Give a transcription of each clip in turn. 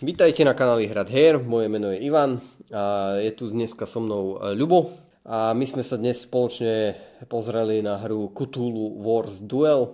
Vítajte na kanáli Hrad Her, moje meno je Ivan a je tu dneska so mnou e, Ľubo a my sme sa dnes spoločne pozreli na hru Cthulhu Wars Duel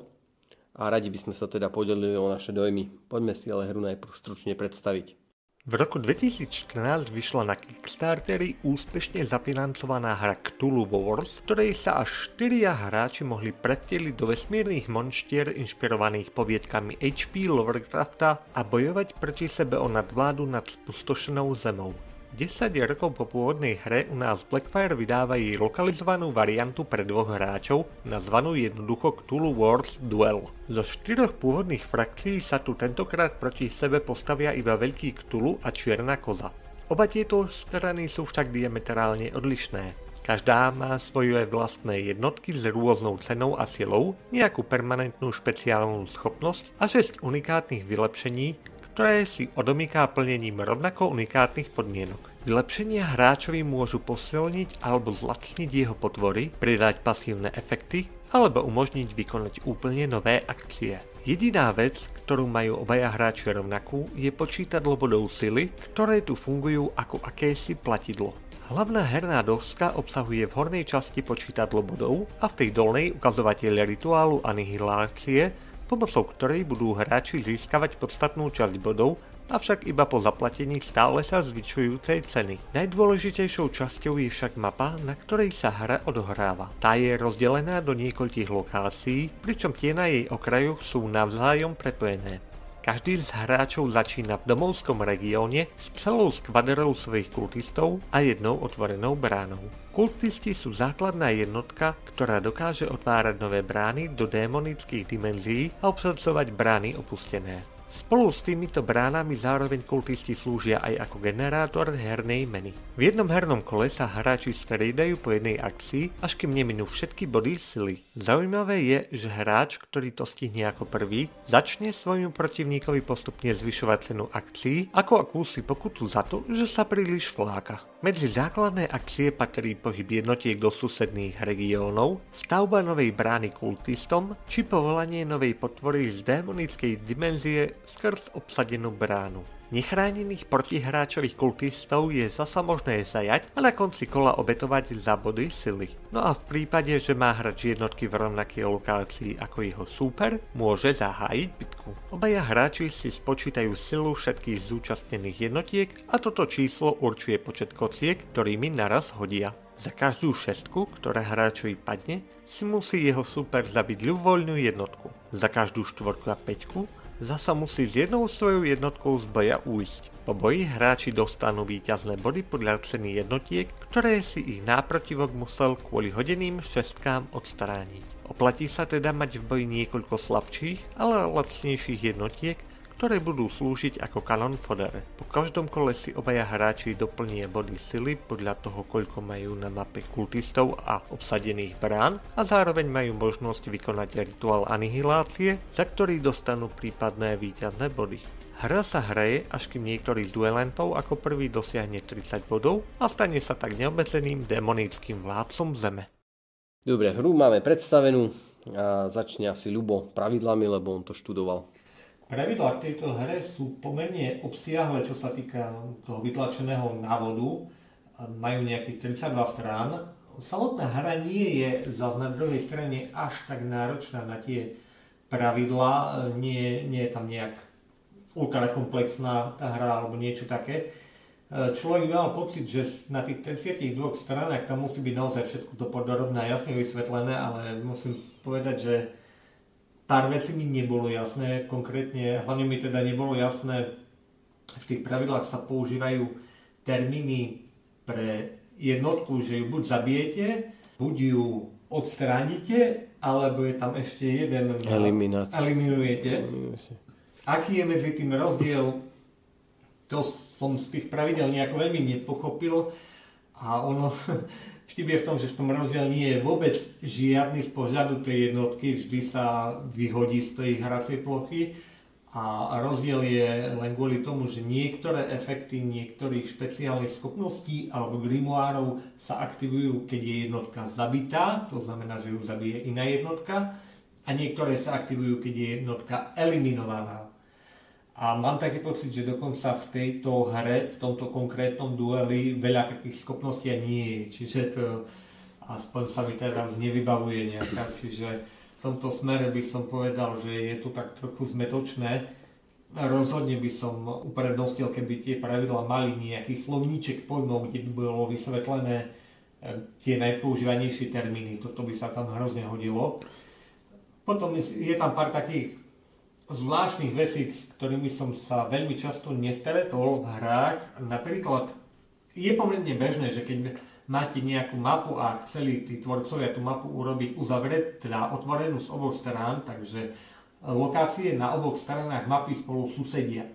a radi by sme sa teda podelili o naše dojmy. Poďme si ale hru najprv stručne predstaviť. V roku 2014 vyšla na Kickstarteri úspešne zafinancovaná hra Cthulhu Wars, ktorej sa až 4 hráči mohli prevteliť do vesmírnych monštier inšpirovaných poviedkami H.P. Lovecrafta a bojovať proti sebe o nadvládu nad spustošenou zemou. 10 rokov po pôvodnej hre u nás Blackfire vydáva jej lokalizovanú variantu pre dvoch hráčov, nazvanú jednoducho Cthulhu Wars Duel. Zo štyroch pôvodných frakcií sa tu tentokrát proti sebe postavia iba Veľký Cthulhu a Čierna koza. Oba tieto strany sú však diametrálne odlišné. Každá má svoje vlastné jednotky s rôznou cenou a silou, nejakú permanentnú špeciálnu schopnosť a 6 unikátnych vylepšení, ktoré si odomýká plnením rovnako unikátnych podmienok. Vylepšenia hráčovi môžu posilniť alebo zlacniť jeho potvory, pridať pasívne efekty alebo umožniť vykonať úplne nové akcie. Jediná vec, ktorú majú obaja hráči rovnakú, je počítadlo bodov sily, ktoré tu fungujú ako akési platidlo. Hlavná herná doska obsahuje v hornej časti počítadlo bodov a v tej dolnej ukazovateľ rituálu anihilácie, pomocou ktorej budú hráči získavať podstatnú časť bodov, avšak iba po zaplatení stále sa zvyšujúcej ceny. Najdôležitejšou časťou je však mapa, na ktorej sa hra odohráva. Tá je rozdelená do niekoľkých lokácií, pričom tie na jej okrajoch sú navzájom prepojené. Každý z hráčov začína v domovskom regióne s celou skvaderou svojich kultistov a jednou otvorenou bránou. Kultisti sú základná jednotka, ktorá dokáže otvárať nové brány do démonických dimenzií a obsadzovať brány opustené. Spolu s týmito bránami zároveň kultisti slúžia aj ako generátor hernej meny. V jednom hernom kole sa hráči striedajú po jednej akcii, až kým neminú všetky body sily. Zaujímavé je, že hráč, ktorý to stihne ako prvý, začne svojmu protivníkovi postupne zvyšovať cenu akcií ako akúsi pokutu za to, že sa príliš fláka. Medzi základné akcie patrí pohyb jednotiek do susedných regiónov, stavba novej brány kultistom či povolanie novej potvory z démonickej dimenzie skrz obsadenú bránu. Nechránených protihráčových kultistov je zasa možné zajať a na konci kola obetovať za body sily. No a v prípade, že má hráč jednotky v rovnakej lokácii ako jeho súper, môže zahájiť bitku. Obaja hráči si spočítajú silu všetkých zúčastnených jednotiek a toto číslo určuje počet kociek, ktorými naraz hodia. Za každú šestku, ktorá hráčovi padne, si musí jeho súper zabiť ľubovoľnú jednotku. Za každú štvorku a peťku zasa musí s jednou svojou jednotkou z boja újsť. Po boji hráči dostanú víťazné body podľa ceny jednotiek, ktoré si ich náprotivok musel kvôli hodeným šestkám odstrániť. Oplatí sa teda mať v boji niekoľko slabších, ale lacnejších jednotiek, ktoré budú slúžiť ako kanon fodere. Po každom kole si obaja hráči doplnia body sily podľa toho, koľko majú na mape kultistov a obsadených brán a zároveň majú možnosť vykonať rituál anihilácie, za ktorý dostanú prípadné víťazné body. Hra sa hraje, až kým niektorý z duelentov ako prvý dosiahne 30 bodov a stane sa tak neobmedzeným demonickým vládcom Zeme. Dobre, hru máme predstavenú a začne asi Ľubo pravidlami, lebo on to študoval. Pravidlá k tejto hre sú pomerne obsiahle, čo sa týka toho vytlačeného návodu. Majú nejakých 32 strán. Samotná hra nie je zase na druhej strane až tak náročná na tie pravidlá. Nie, nie je tam nejak ultrakomplexná tá hra alebo niečo také. Človek by mal pocit, že na tých 32 stranách tam musí byť naozaj všetko to podrobné a jasne vysvetlené, ale musím povedať, že pár vecí mi nebolo jasné, konkrétne, hlavne mi teda nebolo jasné, v tých pravidlách sa používajú termíny pre jednotku, že ju buď zabijete, buď ju odstránite, alebo je tam ešte jeden Eliminácia. eliminujete. Aký je medzi tým rozdiel, to som z tých pravidel nejako veľmi nepochopil a ono Vtip je v tom, že v tom rozdiel nie je vôbec žiadny z pohľadu tej jednotky, vždy sa vyhodí z tej hracej plochy a rozdiel je len kvôli tomu, že niektoré efekty niektorých špeciálnych schopností alebo grimoárov sa aktivujú, keď je jednotka zabitá, to znamená, že ju zabije iná jednotka, a niektoré sa aktivujú, keď je jednotka eliminovaná. A mám taký pocit, že dokonca v tejto hre, v tomto konkrétnom dueli veľa takých schopností nie je. Čiže to aspoň sa mi teraz nevybavuje nejaká. Čiže v tomto smere by som povedal, že je to tak trochu zmetočné. Rozhodne by som uprednostil, keby tie pravidla mali nejaký slovníček pojmov, kde by bolo vysvetlené e, tie najpoužívanejšie termíny. Toto by sa tam hrozne hodilo. Potom je tam pár takých zvláštnych vecí, s ktorými som sa veľmi často nestretol v hrách. Napríklad je pomerne bežné, že keď máte nejakú mapu a chceli tí tvorcovia tú mapu urobiť uzavretú, teda otvorenú z oboch strán, takže lokácie na oboch stranách mapy spolu susedia.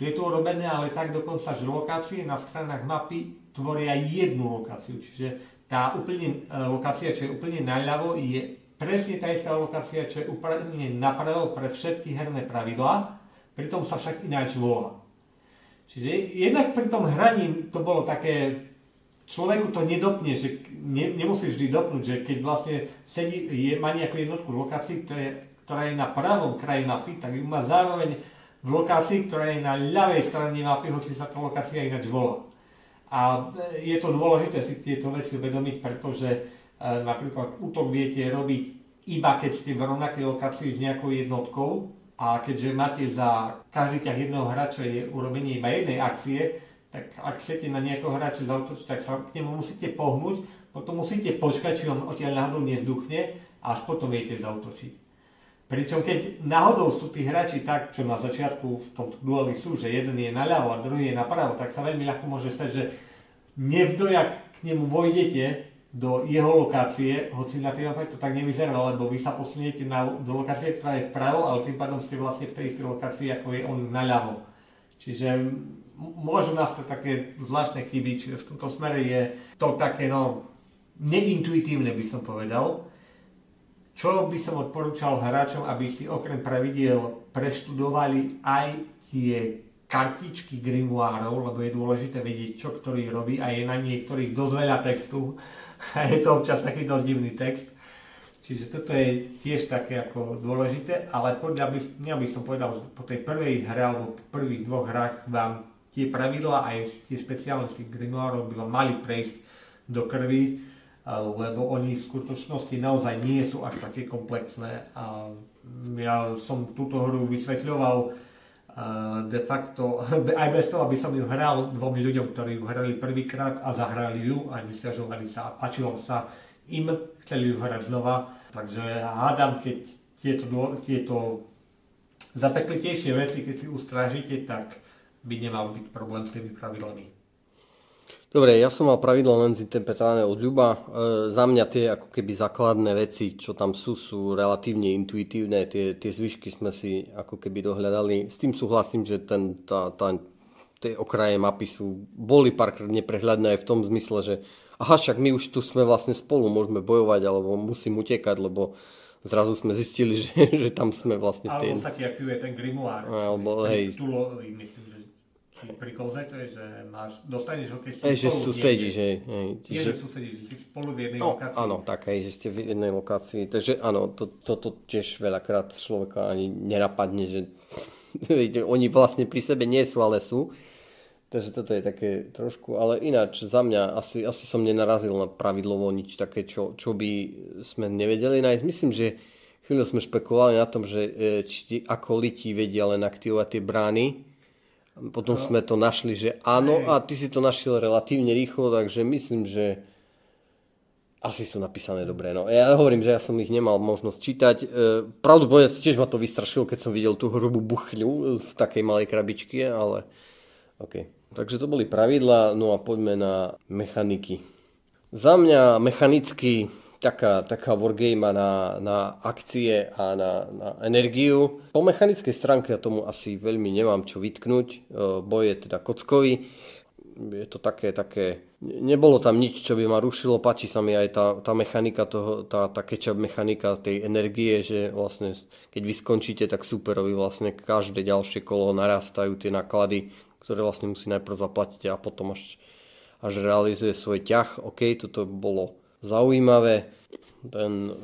Tu je to urobené ale tak dokonca, že lokácie na stranách mapy tvoria jednu lokáciu, čiže tá úplne, e, lokácia, čo je úplne naľavo, je presne tá istá lokácia, čo je úplne napravo pre všetky herné pravidlá, pritom sa však ináč volá. Čiže jednak pri tom hraní to bolo také, človeku to nedopne, že ne, nemusí vždy dopnúť, že keď vlastne sedí, je, má nejakú jednotku lokácií, ktorá je, ktorá je na pravom kraji mapy, tak ju má zároveň v lokácii, ktorá je na ľavej strane mapy, hoci sa tá lokácia ináč volá. A je to dôležité si tieto veci uvedomiť, pretože napríklad útok viete robiť iba keď ste v rovnakej lokácii s nejakou jednotkou a keďže máte za každý ťah jedného hráča je urobenie iba jednej akcie, tak ak chcete na nejakého hráča zautočiť, tak sa k nemu musíte pohnúť, potom musíte počkať, či on odtiaľ náhodou nezduchne a až potom viete zautočiť. Pričom keď náhodou sú tí hráči tak, čo na začiatku v tom dueli sú, že jeden je naľavo a druhý je napravo, tak sa veľmi ľahko môže stať, že nevdojak k nemu vojdete, do jeho lokácie, hoci na mape to tak nevyzerá, lebo vy sa posuniete na, do lokácie, ktorá je vpravo, ale tým pádom ste vlastne v tej istej lokácii, ako je on naľavo. Čiže môžu nastať také zvláštne chyby, čiže v tomto smere je to také no, neintuitívne by som povedal. Čo by som odporúčal hráčom, aby si okrem pravidiel preštudovali aj tie kartičky grimoárov, lebo je dôležité vedieť, čo ktorý robí a je na niektorých dosť veľa textu a je to občas taký dosť divný text. Čiže toto je tiež také ako dôležité, ale podľa by, ja by som povedal, že po tej prvej hre alebo po prvých dvoch hrách vám tie pravidla aj tie tých grimoárov by vám mali prejsť do krvi, lebo oni v skutočnosti naozaj nie sú až také komplexné. A ja som túto hru vysvetľoval de facto, aj bez toho, aby som ju hral dvom ľuďom, ktorí ju hrali prvýkrát a zahrali ju a nestiažovali sa a páčilo sa im, chceli ju hrať znova. Takže hádam, keď tieto, tieto zapeklitejšie veci, keď si ustrážite, tak by nemal byť problém s tými pravidlami. Dobre, ja som mal pravidlo len zinterpretované od Ľuba. E, za mňa tie ako keby základné veci, čo tam sú, sú relatívne intuitívne. Tie, tie zvyšky sme si ako keby dohľadali. S tým súhlasím, že ten, tá, tá, tie okraje mapy sú, boli párkrát neprehľadné aj v tom zmysle, že aha, však my už tu sme vlastne spolu, môžeme bojovať, alebo musím utekať, lebo zrazu sme zistili, že, že tam sme vlastne v tej... Alebo sa ti aktivuje ten grimoire. Alebo, hej. Tulovi, myslím, že pri koze to je, že máš, dostaneš ho, keď si Ej, že susedíš, hej. hej. Nie, že susedíš, že si spolu v jednej no, lokácii. Áno, tak, hej, že ste v jednej lokácii. Takže áno, toto to, to tiež veľakrát človeka ani nenapadne, že oni vlastne pri sebe nie sú, ale sú. Takže toto je také trošku, ale ináč za mňa asi, asi som nenarazil na pravidlovo nič také, čo, čo by sme nevedeli nájsť. Myslím, že chvíľu sme špekulovali na tom, že e, či ako lití vedia len aktivovať tie brány, potom no. sme to našli, že áno, a ty si to našiel relatívne rýchlo, takže myslím, že asi sú napísané dobre. No. Ja hovorím, že ja som ich nemal možnosť čítať. E, pravdu povedať, tiež ma to vystrašilo, keď som videl tú hrubú buchľu v takej malej krabičke, ale OK. Takže to boli pravidla, no a poďme na mechaniky. Za mňa mechanicky taká, taká wargame na, na akcie a na, na energiu. Po mechanickej stránke ja tomu asi veľmi nemám čo vytknúť. E, boj je teda kockový. Je to také, také, nebolo tam nič, čo by ma rušilo. Páči sa mi aj tá, tá mechanika, toho, tá, tá catch mechanika tej energie, že vlastne keď vy skončíte, tak superovi vlastne každé ďalšie kolo narastajú tie náklady, ktoré vlastne musí najprv zaplatiť a potom až, až realizuje svoj ťah. OK, toto bolo zaujímavé. Ten,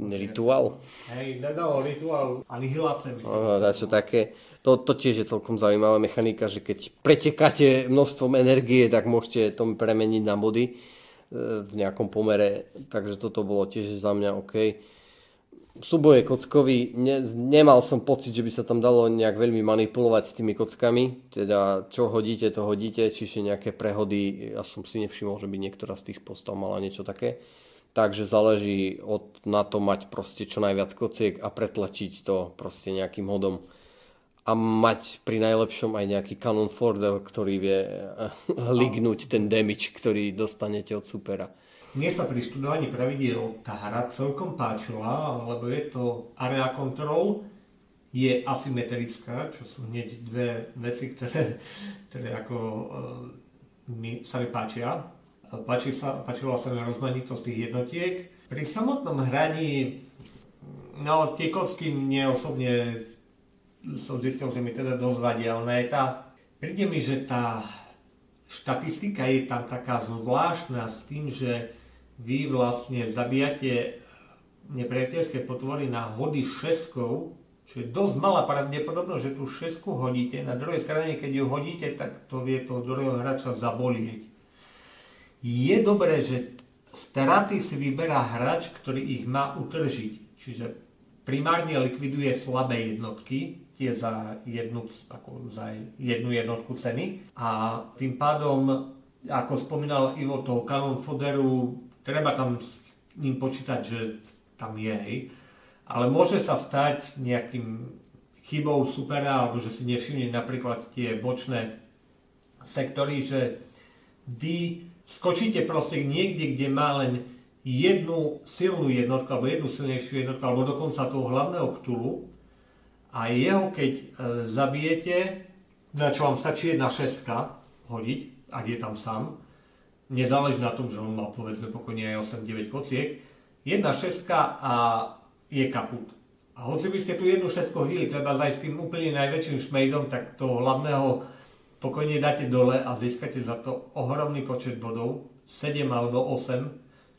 rituál. Hej, nedalo rituál anihilácie, myslím. No, čo také. To, to tiež je celkom zaujímavá mechanika, že keď pretekáte množstvom energie, tak môžete to premeniť na body e, v nejakom pomere. Takže toto bolo tiež za mňa OK. Súboje kockovi, ne, nemal som pocit, že by sa tam dalo nejak veľmi manipulovať s tými kockami. Teda čo hodíte, to hodíte, čiže nejaké prehody. Ja som si nevšimol, že by niektorá z tých postav mala niečo také. Takže záleží od, na to mať proste čo najviac kociek a pretlačiť to proste nejakým hodom a mať pri najlepšom aj nejaký Canon Fordel, ktorý vie eh, lignúť ten damage, ktorý dostanete od supera. Mne sa pri študovaní pravidiel tá hra celkom páčila, lebo je to area control, je asymetrická, čo sú hneď dve veci, ktoré, ktoré ako uh, mi, sa mi páčia. Páči sa, páčila sa mi rozmanitosť tých jednotiek. Pri samotnom hraní, no tie kocky mne osobne som zistil, že mi teda dosť vadia. Ona je tá, príde mi, že tá štatistika je tam taká zvláštna s tým, že vy vlastne zabíjate nepriateľské potvory na hody šestkou, čo je dosť malá pravdepodobnosť, že tú šestku hodíte. Na druhej strane, keď ju hodíte, tak to vie toho druhého hráča zabolieť. Je dobré, že straty si vyberá hráč, ktorý ich má utržiť. Čiže primárne likviduje slabé jednotky, tie za jednu, ako za jednu jednotku ceny. A tým pádom, ako spomínal Ivo, toho Canon Foderu, treba tam s ním počítať, že tam je, hej. Ale môže sa stať nejakým chybou supera, alebo že si nevšimne napríklad tie bočné sektory, že vy skočíte proste niekde, kde má len jednu silnú jednotku, alebo jednu silnejšiu jednotku, alebo dokonca toho hlavného ktulu a jeho keď e, zabijete, na čo vám stačí jedna šestka hodiť, ak je tam sám, nezáleží na tom, že on má povedzme pokojne aj 8-9 kociek, jedna šestka a je kaput. A hoci by ste tu jednu šestku hodili, treba zajsť s tým úplne najväčším šmejdom, tak toho hlavného pokojne dáte dole a získate za to ohromný počet bodov, 7 alebo 8,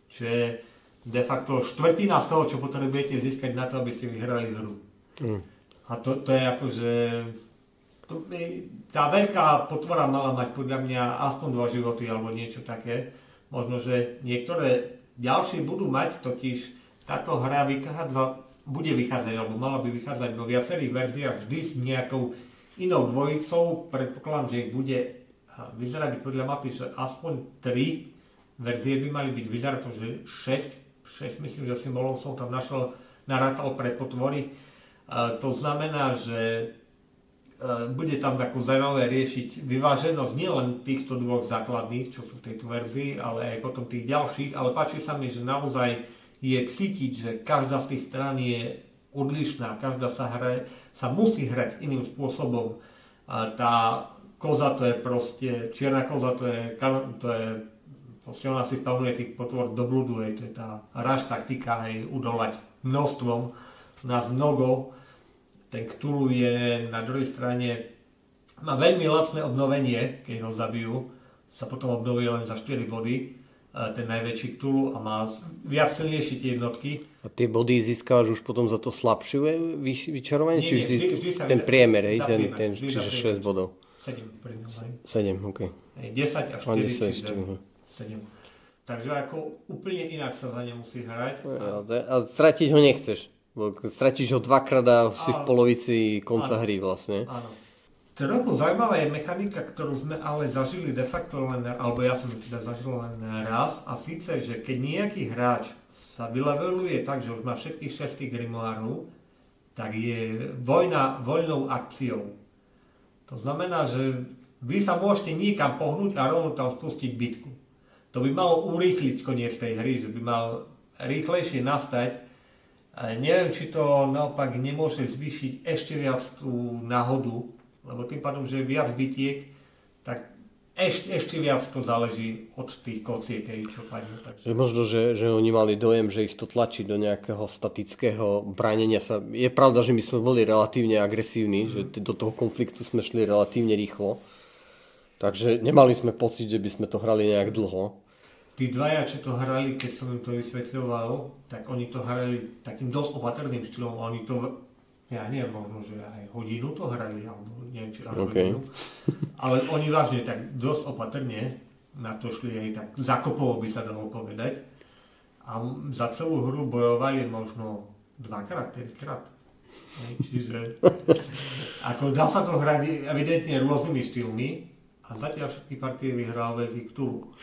čo je de facto štvrtina z toho, čo potrebujete získať na to, aby ste vyhrali hru. Mm. A to, to je akože... Tá veľká potvora mala mať podľa mňa aspoň dva životy alebo niečo také. Možno, že niektoré ďalšie budú mať, totiž táto hra vychádza, bude vychádzať, alebo mala by vychádzať vo viacerých verziách vždy s nejakou inou dvojicou. Predpokladám, že ich bude vyzerať podľa mapy, že aspoň 3 verzie by mali byť. Vyzerá to, že 6, 6 myslím, že symbolov som tam našiel, narátal pre potvory to znamená, že bude tam ako zaujímavé riešiť vyváženosť nielen týchto dvoch základných, čo sú v tejto verzii, ale aj potom tých ďalších, ale páči sa mi, že naozaj je cítiť, že každá z tých strán je odlišná, každá sa, hra, sa musí hrať iným spôsobom. A tá koza to je proste, čierna koza to je, to je proste ona si spavnuje tých potvor do blúdu, hej, to je tá raž taktika, hej, udolať množstvom, nás mnogo, ten Cthulhu je na druhej strane, má veľmi lacné obnovenie, keď ho zabijú, sa potom obnovuje len za 4 body, e, ten najväčší Cthulhu a má viac silnejšie tie jednotky. A tie body získavaš už potom za to slabšie vyčarovanie? Nie, či vždy, vždy, vždy sa ten priemer, hej, ten, ten, čiže 6 bodov? 7 pri ňom, 7, ok. 10 až 4, 10, 4 7. Takže ako úplne inak sa za ne musí hrať. A, a stratiť ho nechceš. Stratíš ho dvakrát a si áno. v polovici konca áno. hry vlastne. Áno. Trochu zaujímavá je mechanika, ktorú sme ale zažili de facto len, alebo ja som teda zažil len raz, a síce, že keď nejaký hráč sa vyleveluje tak, že už má všetkých šestých grimoárov, tak je vojna voľnou akciou. To znamená, že vy sa môžete niekam pohnúť a rovno tam spustiť bitku. To by malo urýchliť koniec tej hry, že by mal rýchlejšie nastať, neviem, či to naopak nemôže zvýšiť ešte viac tú náhodu, lebo tým pádom, že viac bytiek, tak ešte, ešte viac to záleží od tých kociek, čo padnú. Takže... Možno, že, že oni mali dojem, že ich to tlačí do nejakého statického bránenia sa. Je pravda, že my sme boli relatívne agresívni, mm. že do toho konfliktu sme šli relatívne rýchlo. Takže nemali sme pocit, že by sme to hrali nejak dlho. Tí dvaja, čo to hrali, keď som im to vysvetľoval, tak oni to hrali takým dosť opatrným štýlom. Oni to, ja neviem, možno, že aj hodinu to hrali, alebo neviem, či až okay. hodinu. Ale oni vážne tak dosť opatrne na to šli aj tak zakopovo by sa dalo povedať. A za celú hru bojovali možno dvakrát, trikrát. Čiže ako dá sa to hrať evidentne rôznymi štýlmi a zatiaľ všetky partie vyhral veľký Cthulhu.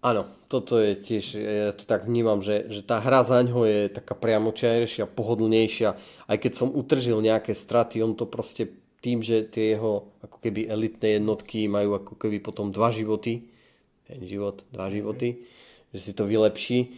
Áno, toto je tiež, ja to tak vnímam, že, že tá hra za ňo je taká priamočiarejšia, pohodlnejšia. Aj keď som utržil nejaké straty, on to proste tým, že tie jeho ako keby elitné jednotky majú ako keby potom dva životy, jeden život, dva životy, že si to vylepší.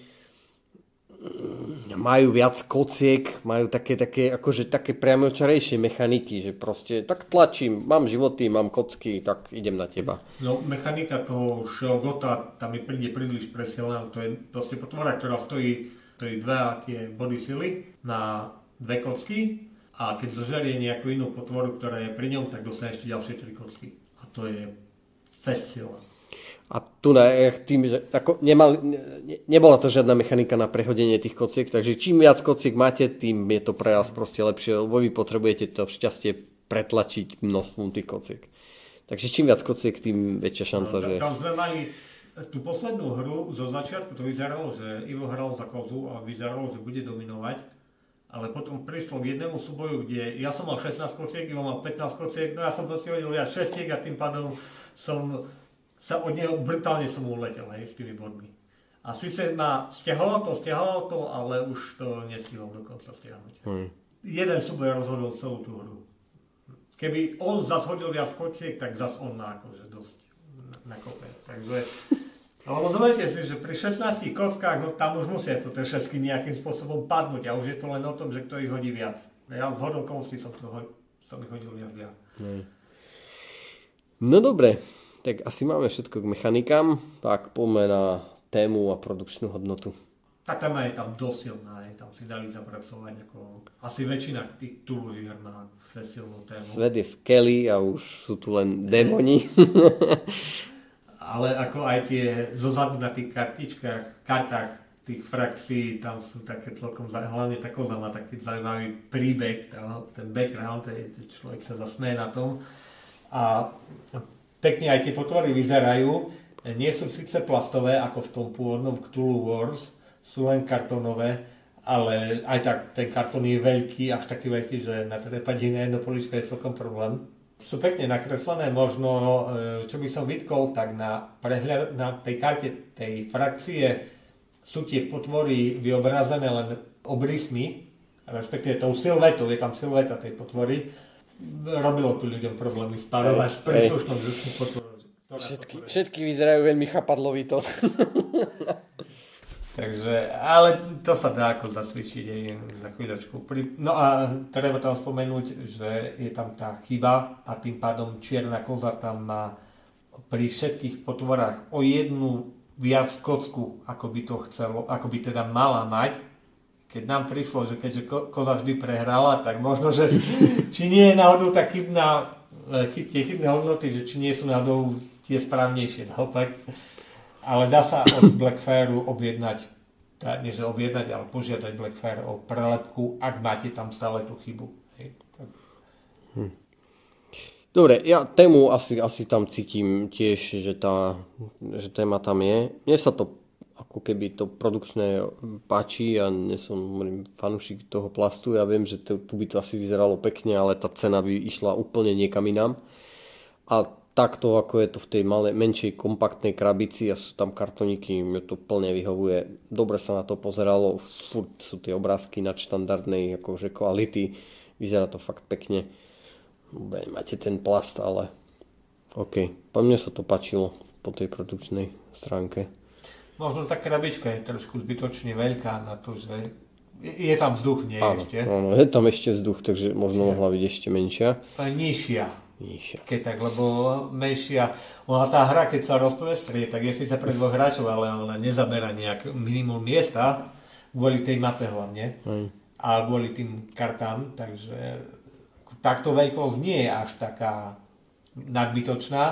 Majú viac kociek, majú také, také, akože také priamočarejšie mechaniky, že proste tak tlačím, mám životy, mám kocky, tak idem na teba. No mechanika toho Sheogota, tam mi príde príliš presilná, to je proste potvora, ktorá stojí, stojí dva tie body sily na dve kocky a keď zožerie nejakú inú potvoru, ktorá je pri ňom, tak dostane ešte ďalšie tri kocky. A to je fest sila. A tu na, tým, že ako nemal, ne, nebola to žiadna mechanika na prehodenie tých kociek, takže čím viac kociek máte, tým je to pre vás proste lepšie, lebo vy potrebujete to šťastie pretlačiť množstvom tých kociek. Takže čím viac kociek, tým väčšia šanca, no, že... Tam sme mali tú poslednú hru, zo začiatku to vyzeralo, že Ivo hral za kozu a vyzeralo, že bude dominovať, ale potom prišlo k jednému súboju, kde ja som mal 16 kociek, Ivo mal 15 kociek, no ja som proste hodil viac 6 a tým pádom som sa od neho brutálne som uletel hej, s tými bodmi. A síce ma stiahol to, stiahol to, ale už to nestihol dokonca stiahnuť. Hmm. Jeden súboj rozhodol celú tú hru. Keby on zas hodil viac kociek, tak zas on má akože dosť nakope. Takže, alebo zoberte si, že pri 16 kockách, no tam už musia to tie šesky nejakým spôsobom padnúť a už je to len o tom, že kto ich hodí viac. Ja z hodou som, to, som ich hodil viac ja. Hmm. No dobre, tak asi máme všetko k mechanikám, tak poďme na tému a produkčnú hodnotu. Tá téma je tam dosilná, je tam si dali zapracovať ako asi väčšina tých Tulu hier má silnú tému. Svet je v Kelly a už sú tu len démoni. Ale ako aj tie zozadu na tých kartičkách, kartách tých frakcií, tam sú také celkom, hlavne tá koza má taký zaujímavý príbeh, ten background, človek sa zasmeje na tom. A pekne aj tie potvory vyzerajú. Nie sú síce plastové, ako v tom pôvodnom Cthulhu Wars, sú len kartonové, ale aj tak ten kartón je veľký, až taký veľký, že na trepať na jedno poličko je celkom problém. Sú pekne nakreslené, možno, e, čo by som vytkol, tak na, prehľad, na tej karte tej frakcie sú tie potvory vyobrazené len obrysmi, respektíve tou silvetou, je tam silveta tej potvory, robilo tu ľuďom problémy spárovať s príslušnou vzdušnú potvorou. Všetky, všetky vyzerajú veľmi chapadlovito. Takže, ale to sa dá ako zasvičiť aj za chvíľočku. No a treba tam spomenúť, že je tam tá chyba a tým pádom čierna koza tam má pri všetkých potvorách o jednu viac kocku, ako by to chcelo, ako by teda mala mať, keď nám prišlo, že keďže ko- koza vždy prehrala, tak možno, že či nie je náhodou tak chybná, e, tie chybné hodnoty, že či nie sú náhodou tie správnejšie naopak. Ale dá sa od Blackfireu objednať, nie že objednať, ale požiadať Blackfire o prelepku, ak máte tam stále tú chybu. Hej. Hm. Dobre, ja tému asi, asi tam cítim tiež, že, tá, že téma tam je. Mne sa to ako keby to produkčné páči a nie som fanúšik toho plastu. Ja viem, že to, tu by to asi vyzeralo pekne, ale tá cena by išla úplne niekam inám. A takto, ako je to v tej malej, menšej kompaktnej krabici a sú tam kartoníky, mi to plne vyhovuje. Dobre sa na to pozeralo, furt sú tie obrázky nadštandardnej akože kvality, vyzerá to fakt pekne. Dobre, máte ten plast, ale OK, po mne sa to páčilo po tej produkčnej stránke. Možno tá krabička je trošku zbytočne veľká na to, že je tam vzduch nie áno, ešte. Áno, je tam ešte vzduch, takže možno mohla byť ešte menšia. Nižšia. Nižšia. Keď tak, lebo menšia. Ona tá hra, keď sa rozpovestrie, tak je síce pre dvoch hráčov, ale ona nezabera nejak minimum miesta, kvôli tej mape hlavne. Aj. A kvôli tým kartám, takže takto veľkosť nie je až taká nadbytočná,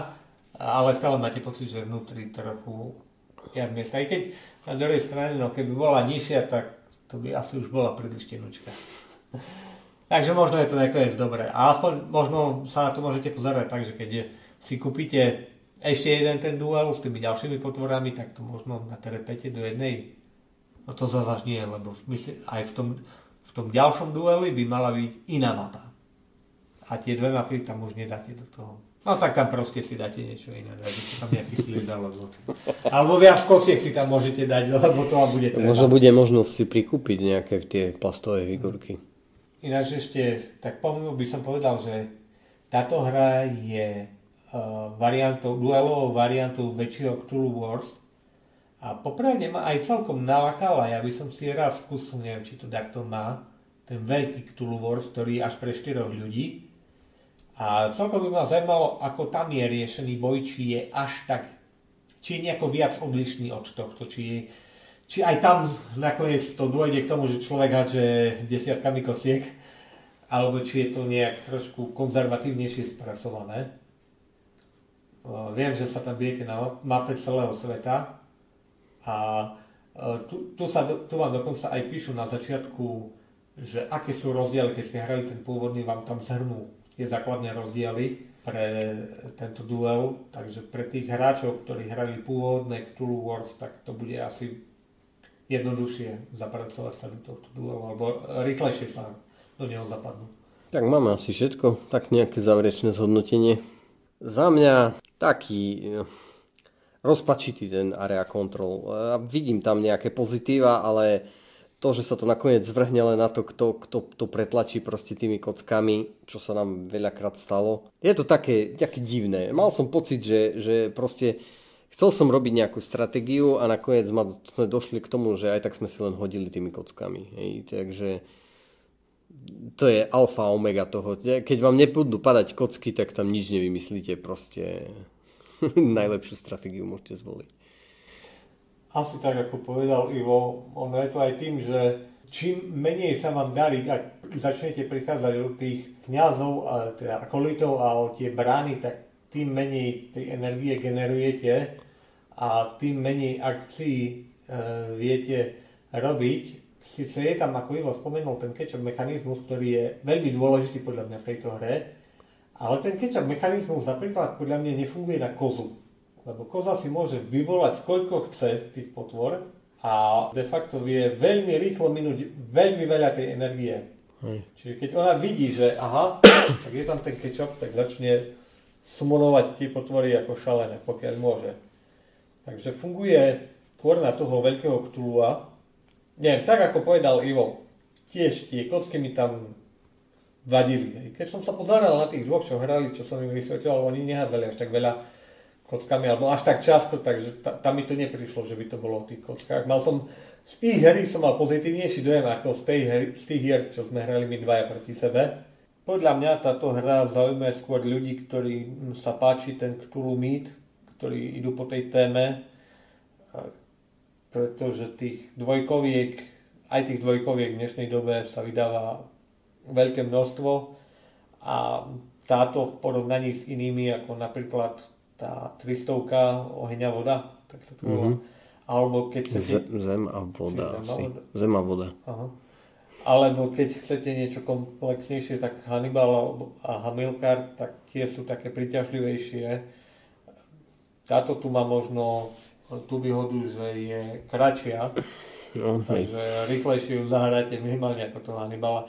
ale stále máte pocit, že vnútri trochu jak miesta. Aj keď na druhej strane, no keby bola nižšia, tak to by asi už bola príliš tenučka. Takže možno je to nakoniec dobré. A aspoň možno sa na to môžete pozerať tak, že keď si kúpite ešte jeden ten duel s tými ďalšími potvorami, tak to možno na terepete do jednej. No to zase nie, lebo mysli, aj v tom, v tom ďalšom dueli by mala byť iná mapa. A tie dve mapy tam už nedáte do toho. No tak tam proste si dáte niečo iné, dáte si tam nejaký slíz alebo... Alebo viac kosiek si tam môžete dať, lebo to bude treba. Možno bude možnosť si prikúpiť nejaké tie plastové figurky. Ináč ešte, tak pomimo by som povedal, že táto hra je uh, variantou, duelovou variantou väčšieho Cthulhu Wars a popravde ma aj celkom nalakala, ja by som si rád skúsil, neviem, či to takto má, ten veľký Cthulhu Wars, ktorý je až pre 4 ľudí. A celkom by ma zaujímalo, ako tam je riešený boj, či je až tak, či je nejako viac odlišný od tohto, či je, či aj tam nakoniec to dôjde k tomu, že človek hádže desiatkami kociek, alebo či je to nejak trošku konzervatívnejšie spracované. Viem, že sa tam bijete na mape celého sveta a tu, tu, sa, tu vám dokonca aj píšu na začiatku, že aké sú rozdiely, keď ste hrali ten pôvodný, vám tam zhrnú tie základné rozdiely pre tento duel, takže pre tých hráčov, ktorí hrali pôvodné Cthulhu Wars, tak to bude asi jednoduchšie zapracovať sa do tohto duelu, alebo rýchlejšie sa do neho zapadnú. Tak máme asi všetko, tak nejaké záverečné zhodnotenie. Za mňa taký eh, rozpačitý ten area control. Ja vidím tam nejaké pozitíva, ale to, že sa to nakoniec zvrhne len na to, kto, kto to pretlačí proste tými kockami, čo sa nám veľakrát stalo. Je to také, také divné. Mal som pocit, že, že proste Chcel som robiť nejakú stratégiu a nakoniec sme došli k tomu, že aj tak sme si len hodili tými kockami. Hej. Takže to je alfa omega toho. Keď vám nebudú padať kocky, tak tam nič nevymyslíte. Proste najlepšiu stratégiu môžete zvoliť. Asi tak, ako povedal Ivo, ono je to aj tým, že čím menej sa vám darí, ak začnete prichádzať od tých kniazov, teda akolitov a o tie brány, tak tým menej tej energie generujete a tým menej akcií e, viete robiť. Sice je tam, ako Ivo spomenul, ten catch-up mechanizmus, ktorý je veľmi dôležitý podľa mňa v tejto hre, ale ten catch-up mechanizmus napríklad podľa mňa nefunguje na kozu. Lebo koza si môže vyvolať koľko chce tých potvor a de facto vie veľmi rýchlo minúť veľmi veľa tej energie. Hej. Čiže keď ona vidí, že aha, tak je tam ten ketchup, tak začne sumonovať tie potvory ako šalené, pokiaľ môže. Takže funguje skôr na toho veľkého ktulua. Neviem, tak ako povedal Ivo, tiež tie kocky mi tam vadili. Keď som sa pozeral na tých dvoch, čo hrali, čo som im vysvetľoval, oni nehádzali až tak veľa kockami, alebo až tak často, takže tam mi to neprišlo, že by to bolo o tých kockách. Mal som, z ich hry som mal pozitívnejší dojem ako z, tej hry, z tých hier, čo sme hrali my dvaja proti sebe. Podľa mňa táto hra zaujíma skôr ľudí, ktorí sa páči ten Cthulhu Meat, ktorí idú po tej téme, pretože tých dvojkoviek, aj tých dvojkoviek v dnešnej dobe sa vydáva veľké množstvo a táto v porovnaní s inými, ako napríklad tá 300 ohňa voda, tak sa to volá. Mm-hmm. Alebo keď chcete... Zem a voda asi. Zem a voda. Aha. Alebo keď chcete niečo komplexnejšie, tak Hannibal a Hamilcar, tak tie sú také priťažlivejšie. Táto tu má možno tú výhodu, že je kratšia, no, takže rýchlejšie ju zahráte minimálne ako to Hannibala.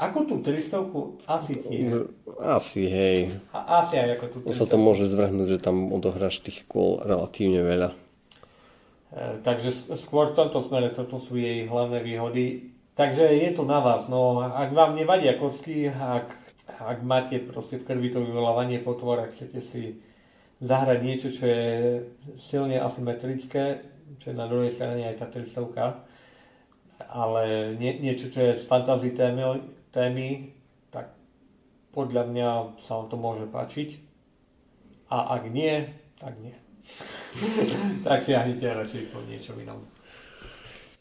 Ako tú 300 asi tiež. Asi, hej. A, asi aj ako tú 300. Sa to môže zvrhnúť, že tam odohráš tých kôl relatívne veľa. E, takže skôr v tomto smere toto sú jej hlavné výhody. Takže je to na vás. No, ak vám nevadia kocky, ak, ak máte proste v krvi to vyvolávanie potvor, ak chcete si zahrať niečo, čo je silne asymetrické, čo je na druhej strane aj tá 300 ale nie, niečo, čo je z fantasy témy, témy, tak podľa mňa sa vám to môže páčiť. A ak nie, tak nie. tak siahnite radšej po niečo inom.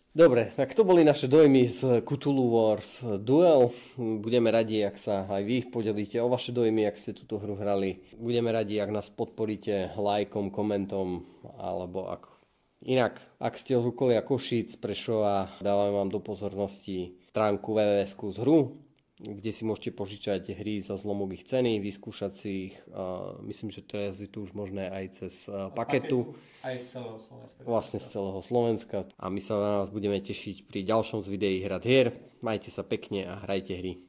Dobre, tak to boli naše dojmy z Cthulhu Wars Duel. Budeme radi, ak sa aj vy podelíte o vaše dojmy, ak ste túto hru hrali. Budeme radi, ak nás podporíte lajkom, komentom, alebo ak Inak, ak ste z okolia Košic, Prešova, dávam vám do pozornosti stránku www.skúshru, kde si môžete požičať hry za zlomok ich ceny, vyskúšať si ich. Uh, myslím, že teraz je to už možné aj cez uh, paketu. Aj z celého Slovenska. Vlastne z celého Slovenska. A my sa na vás budeme tešiť pri ďalšom z videí Hrad hier. Majte sa pekne a hrajte hry.